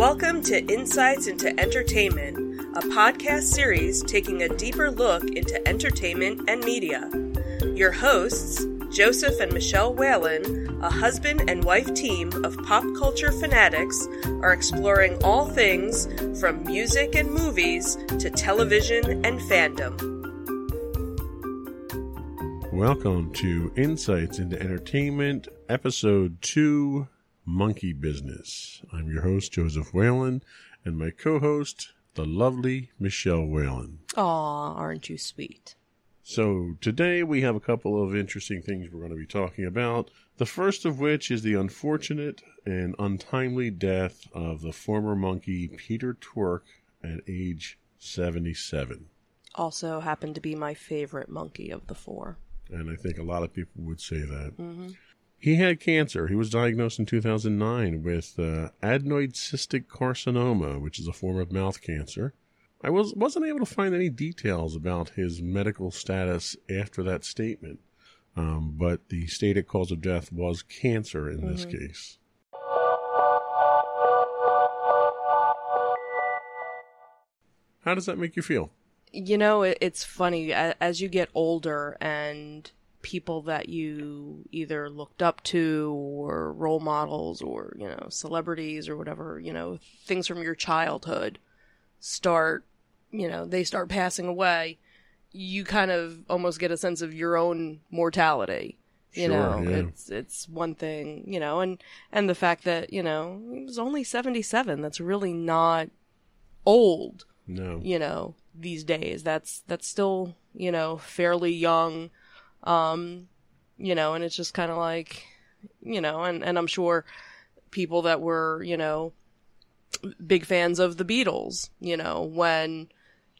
Welcome to Insights into Entertainment, a podcast series taking a deeper look into entertainment and media. Your hosts, Joseph and Michelle Whalen, a husband and wife team of pop culture fanatics, are exploring all things from music and movies to television and fandom. Welcome to Insights into Entertainment, Episode 2 Monkey Business. I'm your host, Joseph Whalen, and my co host, the lovely Michelle Whalen. Aw, aren't you sweet? So, today we have a couple of interesting things we're going to be talking about. The first of which is the unfortunate and untimely death of the former Monkee Peter Tork at age 77. Also happened to be my favorite Monkee of the four. And I think a lot of people would say that. Mm-hmm. He had cancer. He was diagnosed in 2009 with uh, adenoid cystic carcinoma, which is a form of mouth cancer. I was wasn't able to find any details about his medical status after that statement, um, but the stated cause of death was cancer in this case. How does that make you feel? You know, it's funny as you get older and people that you either looked up to or role models or, you know, celebrities or whatever, you know, things from your childhood start, you know, they start passing away. You kind of almost get a sense of your own mortality. You Sure, know, yeah. it's it's one thing, you know, and and the fact that, you know, he was only 77, that's really not old No. you know these days that's that's still you know fairly young um you know and it's just kind of like you know and and i'm sure people that were you know big fans of the beatles you know when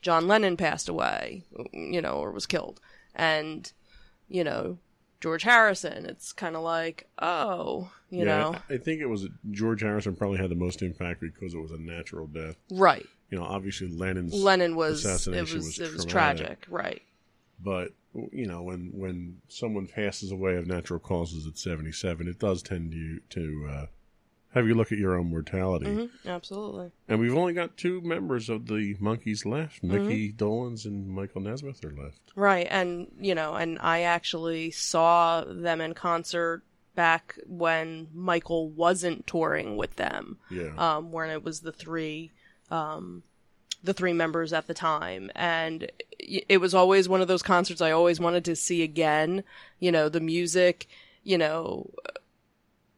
john lennon passed away you know or was killed. And you know george harrison it's kind of like oh you yeah, know. I I think it was George Harrison probably had the most impact because it was a natural death. right. You know, obviously Lennon's lennon was it was, was it was tragic right. But you know when when someone passes away of natural causes at 77 it does tend to to uh, have you look at your own mortality. Hmm absolutely. And we've only got two members of the Monkees left. Mm-hmm. Micky Dolenz and michael nesmith are left. Right, and you know, and I actually saw them in concert back when Michael wasn't touring with them. yeah. Um, when it was the three, um, the three members at the time, and it was always one of those concerts I always wanted to see again. You know, the music, you know,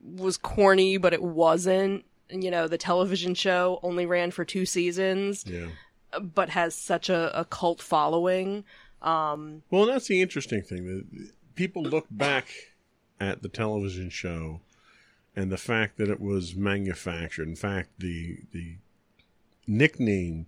was corny, but it wasn't. You know, the television show only ran for two seasons, yeah but has such a, a cult following. Um, well that's the interesting thing that people look back at the television show and the fact that it was manufactured in fact the the nickname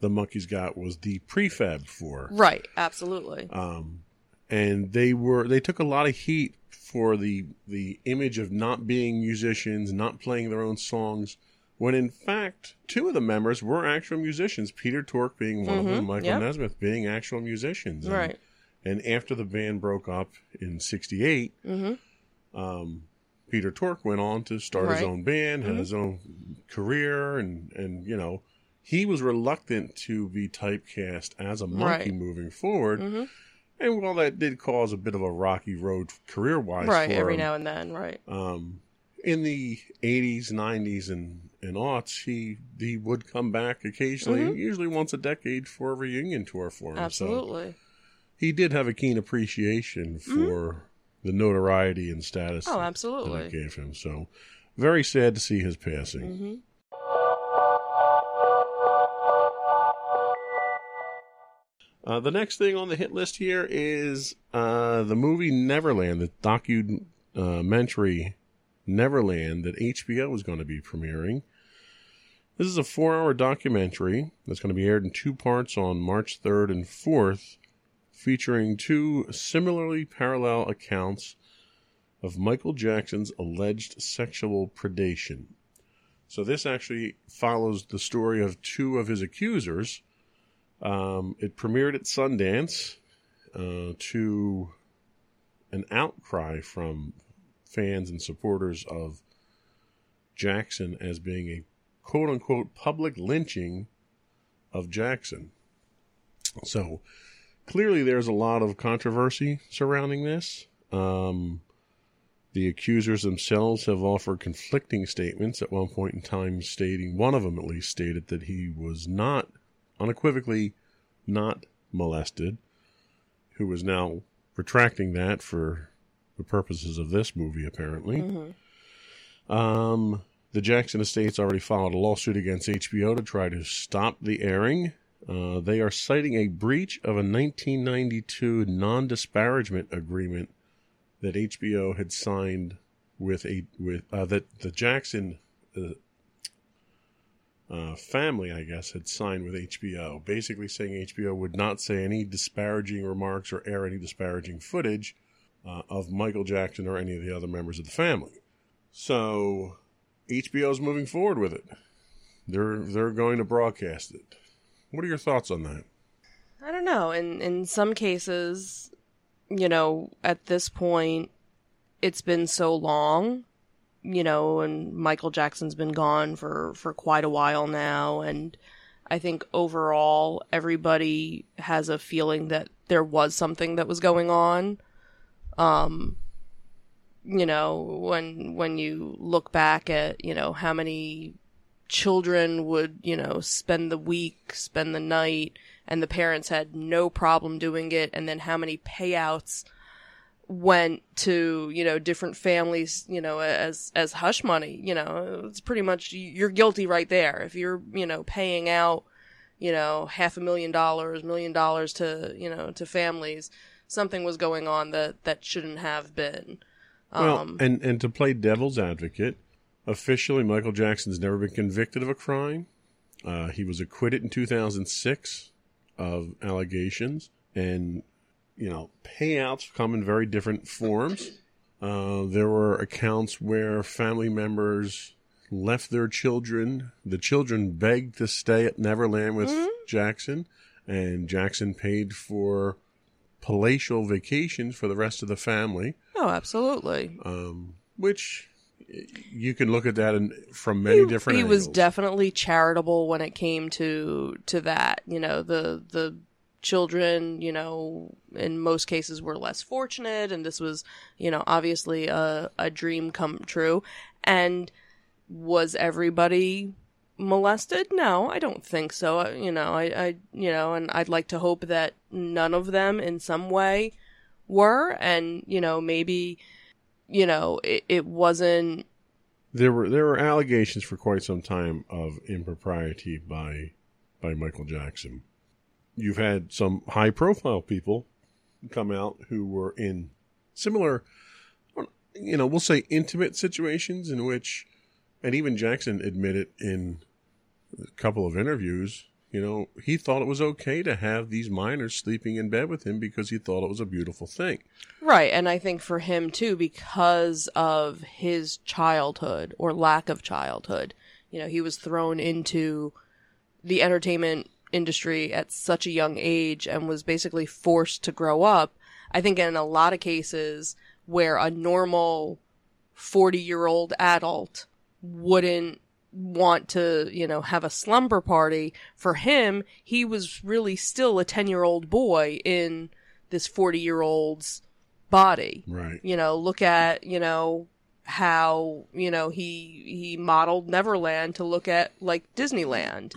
the Monkees got was the Prefab Four. Right, absolutely. um, and they were they took a lot of heat for the the image of not being musicians, not playing their own songs. When in fact, two of the members were actual musicians. Peter Tork being one of them, Mhm, Michael yep. Nesmith being actual musicians. And, right. And after the band broke up in '68, hmm um, Peter Tork went on to start his own band, had Mhm. his own career, and and you know he was reluctant to be typecast as a Monkee Right. moving forward. hmm And while that did cause a bit of a rocky road career wise, Right, every him, now and then, right. um, in the '80s, '90s, and and aughts, he he would come back occasionally, Mhm. usually once a decade for a reunion tour for him. So Absolutely. he did have a keen appreciation for the notoriety and status Oh, that it absolutely. gave him. So very sad to see his passing. Uh, the next thing on the hit list here is uh, the movie Neverland, the documentary Neverland that HBO is going to be premiering. This is a four hour documentary that's going to be aired in two parts on March 3rd and 4th, featuring two similarly parallel accounts of Michael Jackson's alleged sexual predation. So, this actually follows the story of two of his accusers. Um, it premiered at Sundance uh, to an outcry from fans and supporters of Jackson as being a quote unquote public lynching of Jackson. So clearly there's a lot of controversy surrounding this. Um, the accusers themselves have offered conflicting statements at one point in time, stating, one of them at least stated that he was not, unequivocally, not molested, who was now retracting that for the purposes of this movie, apparently. Mm-hmm. Um, the Jackson Estates already filed a lawsuit against HBO to try to stop the airing. Uh, they are citing a breach of a 1992 non disparagement agreement that HBO had signed with a with uh, that the Jackson uh, uh, family, I guess, had signed with HBO, basically saying HBO would not say any disparaging remarks or air any disparaging footage uh, of Michael Jackson or any of the other members of the family. So HBO is moving forward with it. They're they're going to broadcast it. What are your thoughts on that? I don't know. In in some cases, you know, at this point, it's been so long, you know, and Michael Jackson's been gone for for quite a while now, and I think overall everybody has a feeling that there was something that was going on. Um, you know, when when you look back at you know how many children would you know spend the week, spend the night and the parents had no problem doing it and then how many payouts went to you know different families you know as as hush money you know it's pretty much you're guilty right there if you're you know paying out you know half a million dollars million dollars to you know to families something was going on that that shouldn't have been Well, um and and to play devil's advocate, officially Michael Jackson's never been convicted of a crime. Uh, he was acquitted in 2006 of allegations, and you know payouts come in very different forms. Uh, there were accounts where family members left their children. The children begged to stay at Neverland with Jackson, and Jackson paid for palatial vacations for the rest of the family oh absolutely um, which you can look at that in, from many different he was definitely charitable when it came to to that you know the the children you know in most cases were less fortunate and this was you know obviously a a dream come true. And was everybody molested? No i don't think so. You know i i you know and i'd like to hope that none of them in some way were. And you know maybe you know it, it wasn't there were there were allegations for quite some time of impropriety by by Michael Jackson. You've had some high profile people come out who were in similar you know, we'll say intimate situations in which and even Jackson admitted in a couple of interviews, you know, he thought it was okay to have these minors sleeping in bed with him because he thought it was a beautiful thing. Right, and I think for him too, because of his childhood or lack of childhood, you know, he was thrown into the entertainment industry at such a young age and was basically forced to grow up. I think in a lot of cases where a normal 40 year old adult wouldn't want to, you know, have a slumber party, for him, he was really still a 10 year old boy in this 40 year old's body. Right. You know, look at, you know, how, you know, he, he modeled Neverland to look at like Disneyland.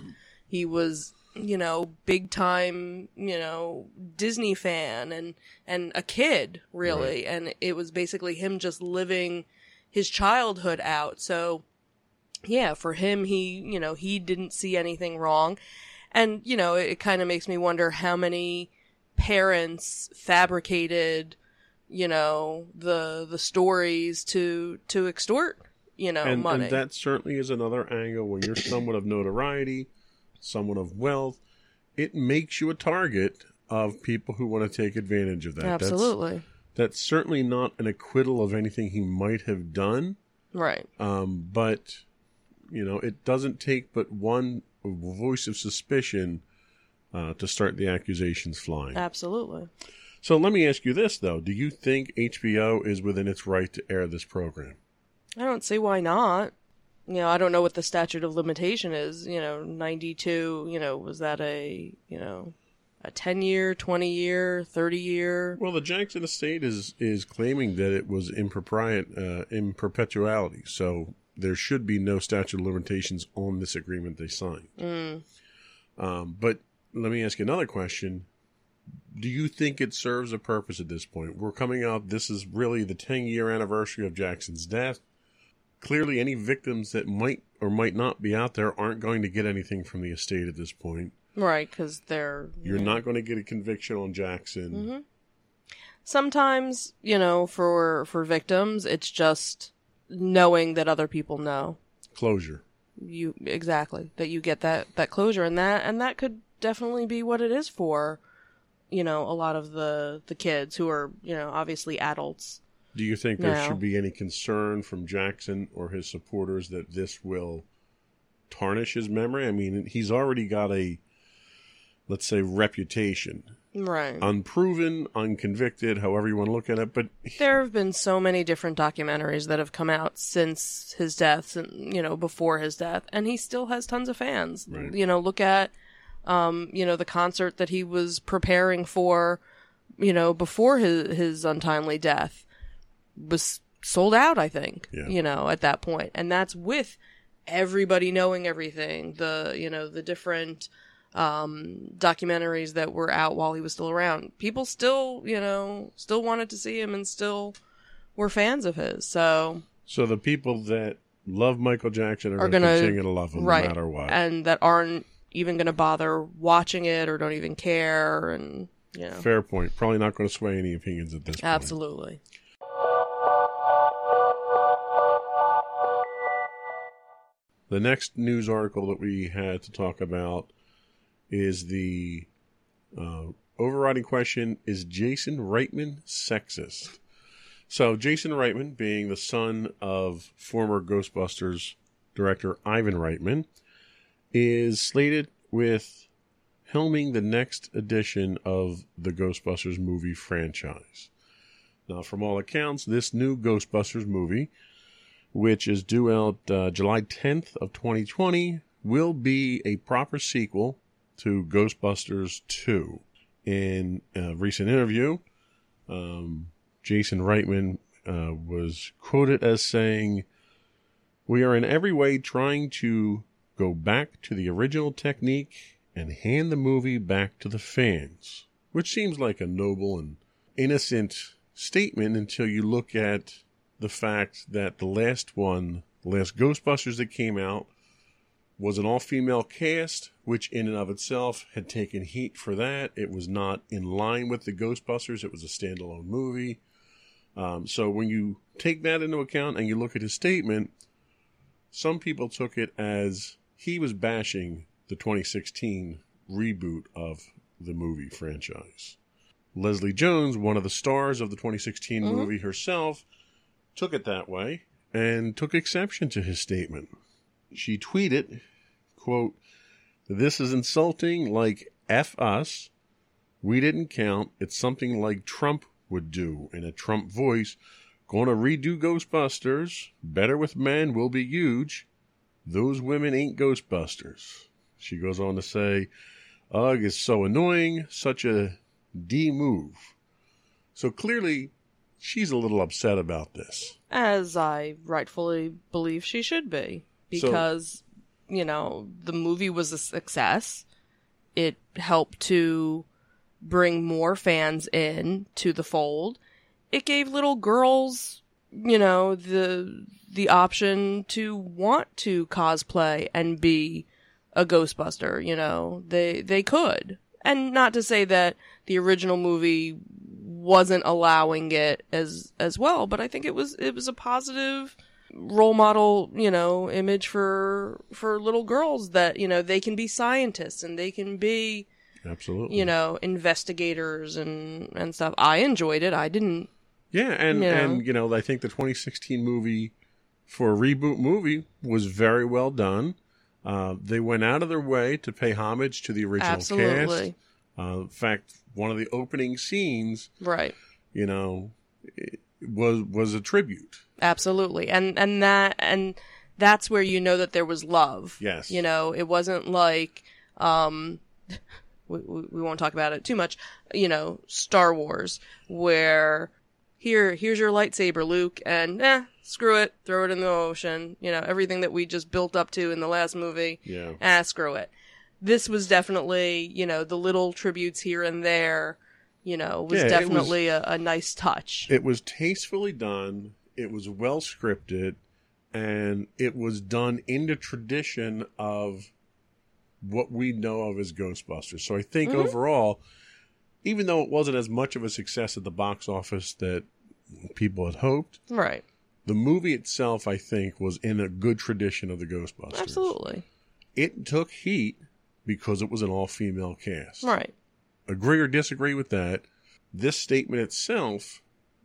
He was, you know, big time, you know, Disney fan and, and a kid really. And it was basically him just living his childhood out. So, yeah, for him, he, you know, he didn't see anything wrong. And, you know, it, it kind of makes me wonder how many parents fabricated, you know, the, the stories to, to extort, you know, and, money. and that certainly is another angle when you're someone of notoriety, someone of wealth. It makes you a target of people who want to take advantage of that. That's- Absolutely. That's, certainly not an acquittal of anything he might have done, Right. um, but you know, it doesn't take but one voice of suspicion uh, to start the accusations flying. Absolutely. So let me ask you this, though: Do you think HBO is within its right to air this program? I don't see why not. You know, I don't know what the statute of limitation is. You know, 92, you know, was that a, you know, a 10 year, 20 year, 30 year? Well, the Jackson estate is is claiming that it was in propriet uh, in perpetuality, so there should be no statute of limitations on this agreement they signed. Mm. Um, but let me ask you another question. Do you think it serves a purpose at this point? We're coming out, this is really the 10 year anniversary of Jackson's death. Clearly, any victims that might or might not be out there aren't going to get anything from the estate at this point. Right, because they're. You're not going to get a conviction on Jackson. hmm Sometimes, you know, for for victims, it's just knowing that other people know. Closure. You exactly that you get that that closure, and that and that could definitely be what it is for, you know, a lot of the the kids who are you know obviously adults. Do you think there No. should be any concern from Jackson or his supporters that this will tarnish his memory? I mean, he's already got a, let's say, reputation. Right. Unproven, unconvicted, however you want to look at it. But there have been so many different documentaries that have come out since his death and you know before his death and he still has tons of fans Right. you know look at um you know the concert that he was preparing for you know before his his untimely death was sold out i think Yeah. you know at that point and that's with everybody knowing everything the you know the different um documentaries that were out while he was still around people still you know still wanted to see him and still were fans of his so so the people that love Michael Jackson are, Are going to continue to love him right no matter what. and that aren't even going to bother watching it or don't even care and you know Fair point. Probably not going to sway any opinions at this point. absolutely The next news article that we had to talk about is the uh, overriding question Is Jason Reitman sexist? So, Jason Reitman, being the son of former Ghostbusters director Ivan Reitman, is slated with helming the next edition of the Ghostbusters movie franchise. Now, from all accounts, this new Ghostbusters movie which is due out uh, July 10th of 2020, will be a proper sequel to Ghostbusters 2. In a recent interview, um, Jason Reitman uh, was quoted as saying, "We are in every way trying to go back to the original technique and hand the movie back to the fans," which seems like a noble and innocent statement until you look at the fact that the last one, the last Ghostbusters that came out, was an all female cast, which in and of itself had taken heat for that. It was not in line with the Ghostbusters, it was a standalone movie. Um, so when you take that into account and you look at his statement, some people took it as he was bashing the 2016 reboot of the movie franchise. Leslie Jones, one of the stars of the 2016 Mhm. movie herself, took it that way and took exception to his statement. She tweeted, quote, This is insulting like F us. We didn't count. It's something like Trump would do in a Trump voice. Gonna redo Ghostbusters. Better with men will be huge. Those women ain't Ghostbusters. She goes on to say, Ugh is so annoying, such a D move. So clearly, she's a little upset about this. as i rightfully believe she should be. So- because you know the movie was a success. It helped to bring more fans in to the fold. It gave little girls you know the the option to want to cosplay and be a ghostbuster you know. They they could. And not to say that the original movie wasn't allowing it as as well but i think it was it was a positive role model you know image for for little girls that you know they can be scientists and they can be Absolutely. you know investigators and and stuff i enjoyed it i didn't Yeah, and You know. and you know, I think the 2016 movie for a reboot movie was very well done. Uh, they went out of their way to pay homage to the original absolutely cast. Uh, in fact, one of the opening scenes, right you know, it was was a tribute. absolutely and and that and that's where you know that there was love. Yes. You know, it wasn't like, um, we, we we won't talk about it too much, you know, Star Wars, where here, here's your lightsaber, Luke, and eh, screw it, throw it in the ocean. You know, everything that we just built up to in the last movie, Yeah. ah, screw it. This was definitely, you know, the little tributes here and there, you know, was Yeah, it was- definitely a, a nice touch. It was tastefully done. It was well scripted, and it was done in the tradition of what we know of as Ghostbusters. So I think Mhm. overall, even though it wasn't as much of a success at the box office that people had hoped, right. the movie itself, I think, was in a good tradition of the Ghostbusters. Absolutely. It took heat because it was an all female cast. Right. agree or disagree with that, this statement itself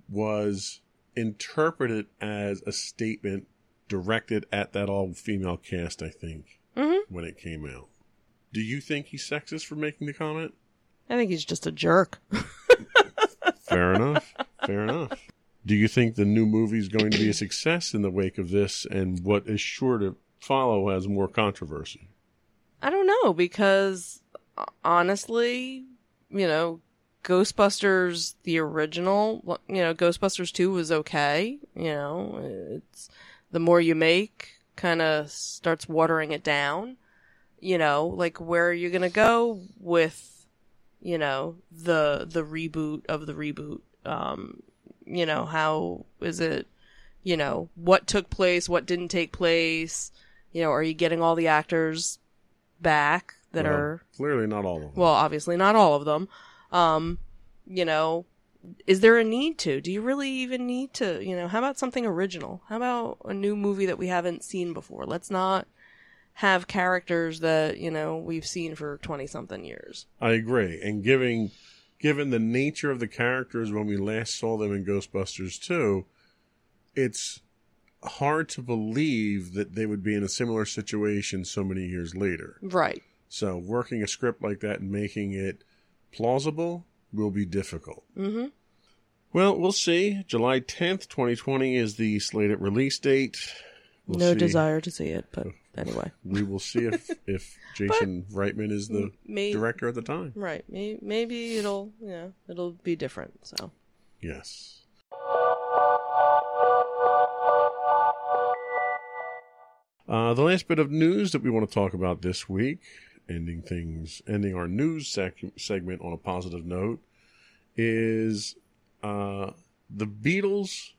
was interpreted as a statement directed at that all female cast, I think, hmm when it came out. Do you think he's sexist for making the comment? I think he's just a jerk. Fair enough. Fair enough. Do you think the new movie is going to be a success in the wake of this and what is sure to follow has more controversy? I don't know because uh, honestly, you know, Ghostbusters the original, you know, Ghostbusters 2 was okay, you know, it's the more you make kind of starts watering it down. You know, like where are you going to go with you know, the the reboot of the reboot? Um, you know, how is it you know, what took place, what didn't take place? You know, are you getting all the actors back that Well, are clearly not all of them. well, obviously not all of them. Um, you know, is there a need to? Do you really even need to? You know, how about something original? How about a new movie that we haven't seen before? Let's not have characters that, you know, we've seen for 20 something years. I agree. And giving given the nature of the characters when we last saw them in Ghostbusters 2, it's hard to believe that they would be in a similar situation so many years later. Right. So working a script like that and making it plausible will be difficult. Mm-hmm. Well, we'll see. July 10th, 2020 is the slated release date. We'll no see. desire to see it, but anyway. We will see if, if Jason Reitman is the Maybe, director at the time. right. Maybe, maybe it'll, yeah, it'll be different. So. Yes. Uh, the last bit of news that we want to talk about this week, ending things, ending our news sec- segment on a positive note, is uh, the Beatles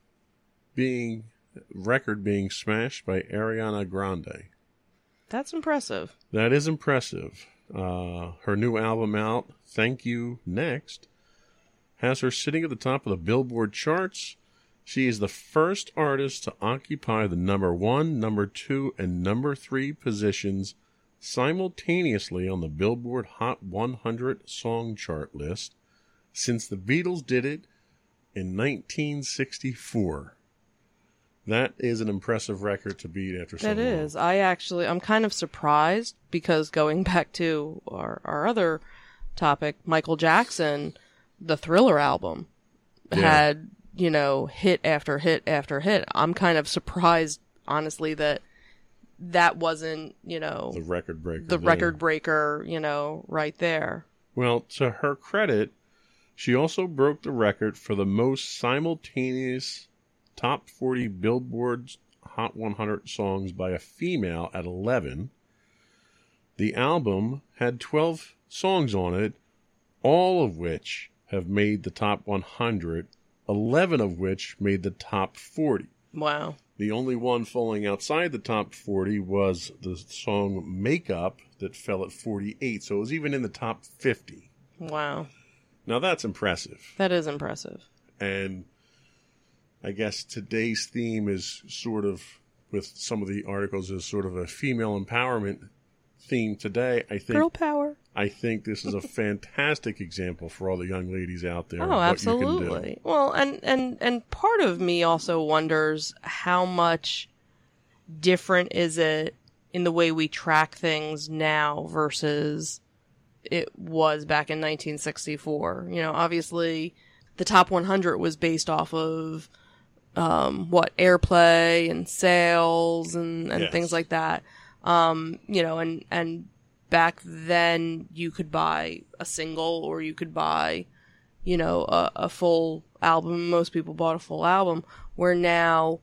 being record being smashed by Ariana Grande. That's impressive. That is impressive. Uh, her new album out, Thank You Next, has her sitting at the top of the Billboard charts. She is the first artist to occupy the number one, number two, and number three positions simultaneously on the Billboard Hot 100 song chart list since the Beatles did it in 1964. That is an impressive record to beat after so That long. is. I actually, I'm kind of surprised because going back to our, our other topic, Michael Jackson, the Thriller album Yeah. had, you know, hit after hit after hit. I'm kind of surprised, honestly, that that wasn't, you know, The record breaker. the there. record breaker, you know, right there. Well, to her credit, she also broke the record for the most simultaneous top 40 Billboard Hot 100 songs by a female at 11. The album had 12 songs on it, all of which have made the top 100, 11 of which made the top 40. Wow. The only one falling outside the top 40 was the song Makeup that fell at 48, so it was even in the top 50. Wow. Now that's impressive. That is impressive. And I guess today's theme is sort of, with some of the articles, is sort of a female empowerment theme today. I think Girl power. I think this is a fantastic example for all the young ladies out there. Oh, what you can do. absolutely. Well, and and and part of me also wonders how much different is it in the way we track things now versus it was back in 1964. You know, obviously the top 100 was based off of um, what airplay and sales and, and Yes. things like that. Um, you know, and, and back then you could buy a single or you could buy, you know, a, a full album. Most people bought a full album where now,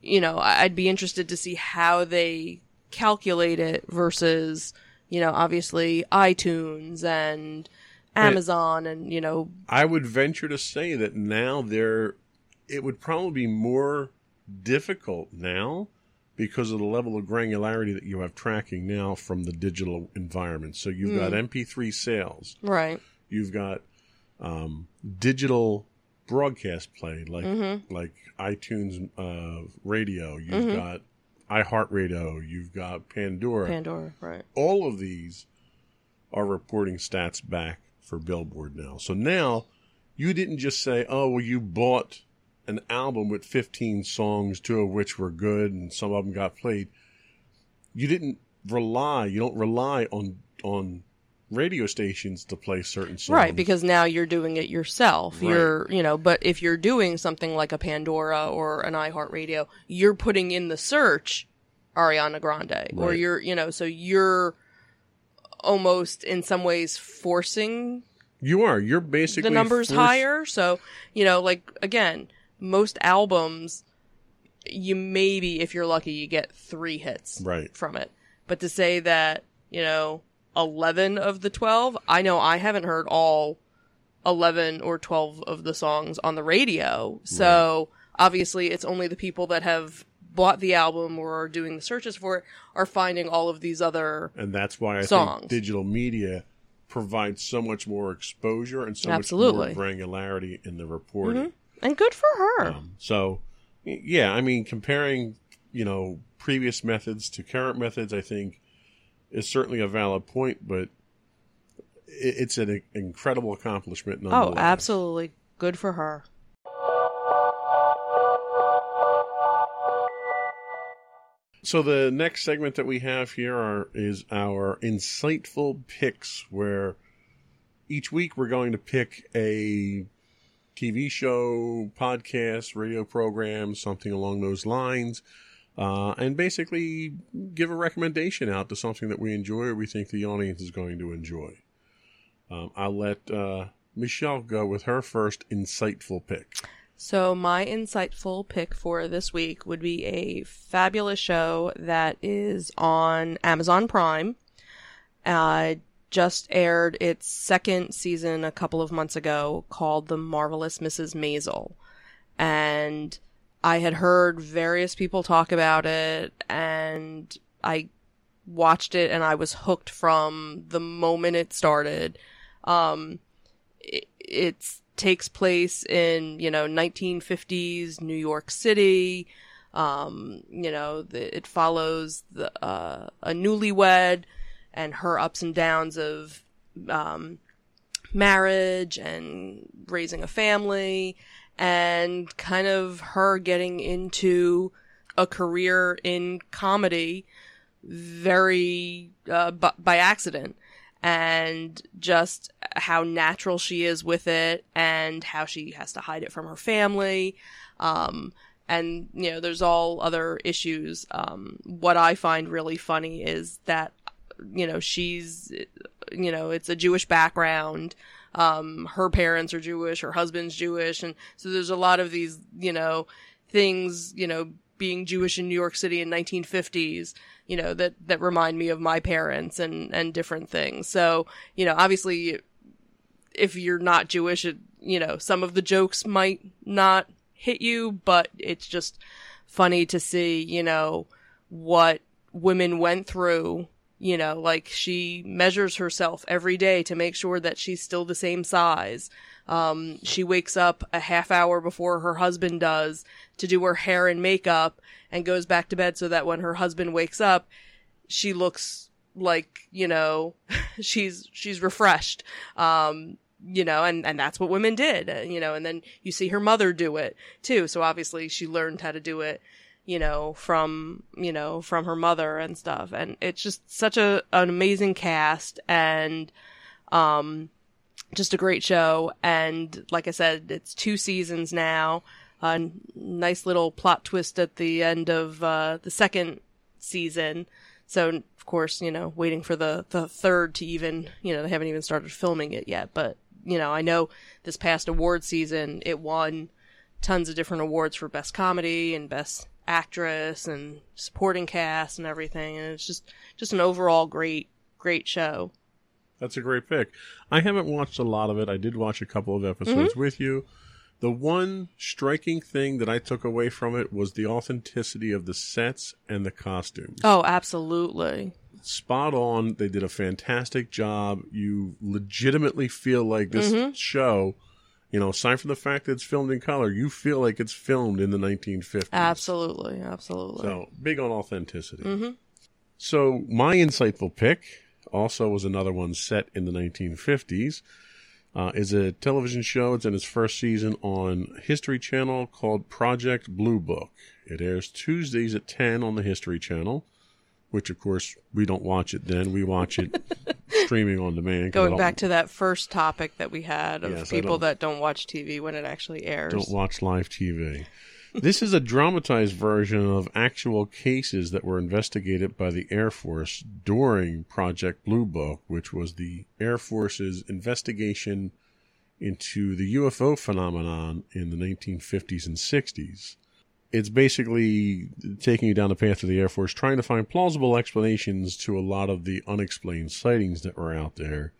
you know, I'd be interested to see how they calculate it versus, you know, obviously iTunes and Amazon and, you know, I would venture to say that now there, it would probably be more difficult now because of the level of granularity that you have tracking now from the digital environment. So you've got MP3 sales, right. you've got um, digital broadcast play like Mm-hmm. like iTunes uh, radio, you've got iHeartRadio, you've got Pandora. Pandora, right. all of these are reporting stats back for Billboard now. So now you didn't just say, oh, well, you bought an album with 15 songs, two of which were good and some of them got played. You didn't rely, you don't rely on, on radio stations to play certain songs. Right, because now you're doing it yourself. Right. You're, you know, but if you're doing something like a Pandora or an iHeartRadio, you're putting in the search Ariana Grande, or you're, you know, so you're almost in some ways forcing you are, you're basically the numbers forced- higher. So, you know, like again, most albums, you maybe, if you're lucky, you get three hits Right. from it. But to say that, you know, 11 of the 12, I know I haven't heard all 11 or 12 of the songs on the radio. So obviously it's only the people that have bought the album or are doing the searches for it are finding all of these other And that's why I Songs. think digital media provides so much more exposure and so Absolutely. much more granularity in the reporting. Mm-hmm. And good for her. Um, so, yeah, I mean, comparing, you know, previous methods to current methods, I think is certainly a valid point, but it, it's an incredible accomplishment. oh, absolutely good for her. So the next segment that we have here are, is our insightful picks, where each week we're going to pick a TV show, podcast, radio program, something along those lines, uh, and basically give a recommendation out to something that we enjoy or we think the audience is going to enjoy. Um, I'll let uh, Michelle go with her first insightful pick. So my insightful pick for this week would be a fabulous show that is on Amazon Prime. Uh, just aired its second season a couple of months ago called The Marvelous Mrs. Maisel. And I had heard various people talk about it and I watched it and I was hooked from the moment it started. Um, it, takes place in you know 1950s New York City. Um, you know, the, it follows the uh, a newlywed and her ups and downs of um, marriage and raising a family, and kind of her getting into a career in comedy very uh, bu- by accident and just how natural she is with it and how she has to hide it from her family. Um and you know there's all other issues. Um what i find really funny is that you know she's you know it's a jewish background. Um her parents are jewish her husband's jewish and so there's a lot of these you know things you know being jewish in new york city in 1950s you know that that remind me of my parents and and different things. So you know obviously if you're not jewish it, you know some of the jokes might not hit you but it's just funny to see you know what women went through you know like she measures herself every day to make sure that she's still the same size um, she wakes up a half hour before her husband does to do her hair and makeup and goes back to bed so that when her husband wakes up, she looks like, you know, she's, she's refreshed. Um, you know, and, and that's what women did, you know, and then you see her mother do it too. So obviously she learned how to do it, you know, from, you know, from her mother and stuff. And it's just such a, an amazing cast and, um, just a great show. And like I said, it's two seasons now. a nice little plot twist at the end of uh, the second season. So of course, you know, waiting for the the third to even, you know, they haven't even started filming it yet. But you know, I know this past award season it won tons of different awards for best comedy and best actress and supporting cast and everything, and it's just just an overall great great show. That's a great pick. I haven't watched a lot of it. I did watch a couple of episodes mm-hmm. with you. The one striking thing that I took away from it was the authenticity of the sets and the costumes. Oh, absolutely. Spot on. They did a fantastic job. You legitimately feel like this mm-hmm. show, you know, aside from the fact that it's filmed in color, you feel like it's filmed in the 1950s. Absolutely. Absolutely. So big on authenticity. Mm-hmm. So my insightful pick also was another one set in the 1950s uh, is a television show. It's in its first season on History Channel called Project Blue Book. It airs Tuesdays at 10 on the History Channel, which, of course, we don't watch it then. We watch it streaming on demand. Going back to that first topic that we had of yes, people don't, that don't watch TV when it actually airs. Don't watch live TV this is a dramatized version of actual cases that were investigated by the Air Force during Project Blue Book, which was the Air Force's investigation into the UFO phenomenon in the 1950s and 60s. It's basically taking you down the path of the Air Force, trying to find plausible explanations to a lot of the unexplained sightings that were out there.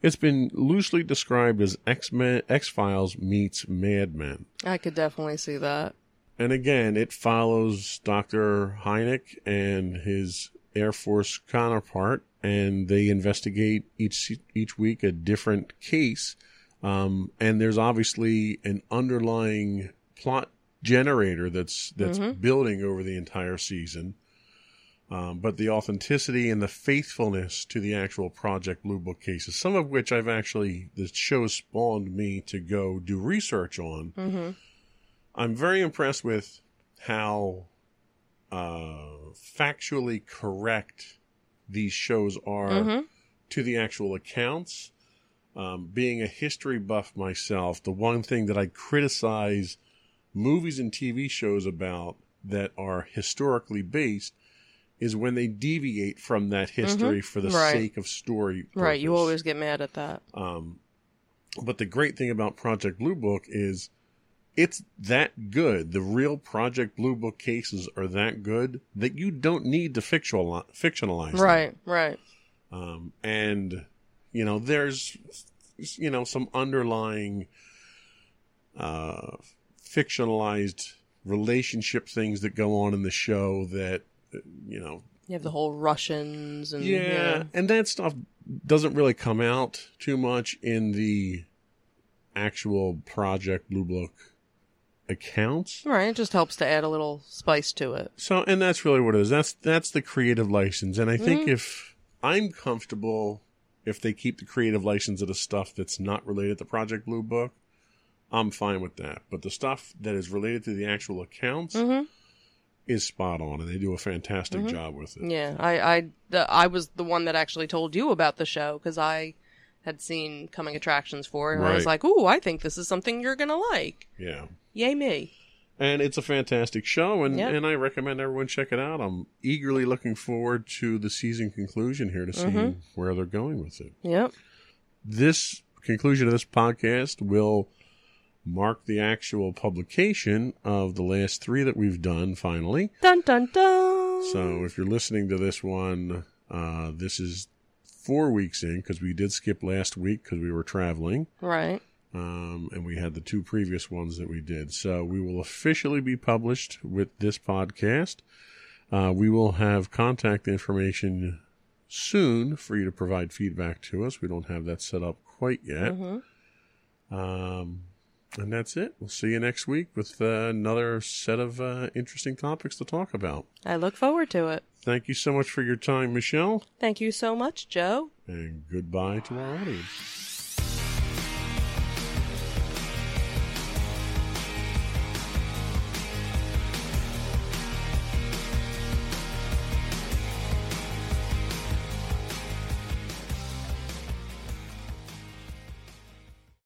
It's been loosely described as X Men X Files meets Mad Men. I could definitely see that. And again, it follows Dr. Hynek and his Air Force counterpart, and they investigate each each week a different case. Um, and there's obviously an underlying plot generator that's that's mm-hmm. building over the entire season. Um, but the authenticity and the faithfulness to the actual Project Blue Book cases, some of which I've actually, the show spawned me to go do research on. Mm-hmm. I'm very impressed with how uh, factually correct these shows are mm-hmm. to the actual accounts. Um, being a history buff myself, the one thing that I criticize movies and TV shows about that are historically based is when they deviate from that history mm-hmm. for the right. sake of story. Purpose. Right, you always get mad at that. Um, but the great thing about Project Blue Book is it's that good. The real Project Blue Book cases are that good that you don't need to fictional, fictionalize them. Right, right. Um, and, you know, there's, you know, some underlying uh, fictionalized relationship things that go on in the show that you know. You have the whole Russians and yeah, yeah, and that stuff doesn't really come out too much in the actual Project Blue Book accounts. Right, it just helps to add a little spice to it. So, and that's really what it is. That's that's the creative license, and I think mm-hmm. if I'm comfortable if they keep the creative license of the stuff that's not related to Project Blue Book, I'm fine with that. But the stuff that is related to the actual accounts. Mm-hmm is spot on, and they do a fantastic mm-hmm. job with it. Yeah, I I the, I was the one that actually told you about the show because I had seen coming attractions for it, and right. I was like, "Ooh, I think this is something you're gonna like." Yeah. Yay me! And it's a fantastic show, and, yep. and I recommend everyone check it out. I'm eagerly looking forward to the season conclusion here to see mm-hmm. where they're going with it. Yep. This conclusion of this podcast will mark the actual publication of the last three that we've done finally. Dun dun dun. So if you're listening to this one, uh, this is four weeks in because we did skip last week because we were traveling. Right. Um, and we had the two previous ones that we did. So we will officially be published with this podcast. Uh, we will have contact information soon for you to provide feedback to us. We don't have that set up quite yet. Mm-hmm. Um, and that's it. We'll see you next week with uh, another set of uh, interesting topics to talk about. I look forward to it. Thank you so much for your time, Michelle. Thank you so much, Joe. And goodbye to our audience.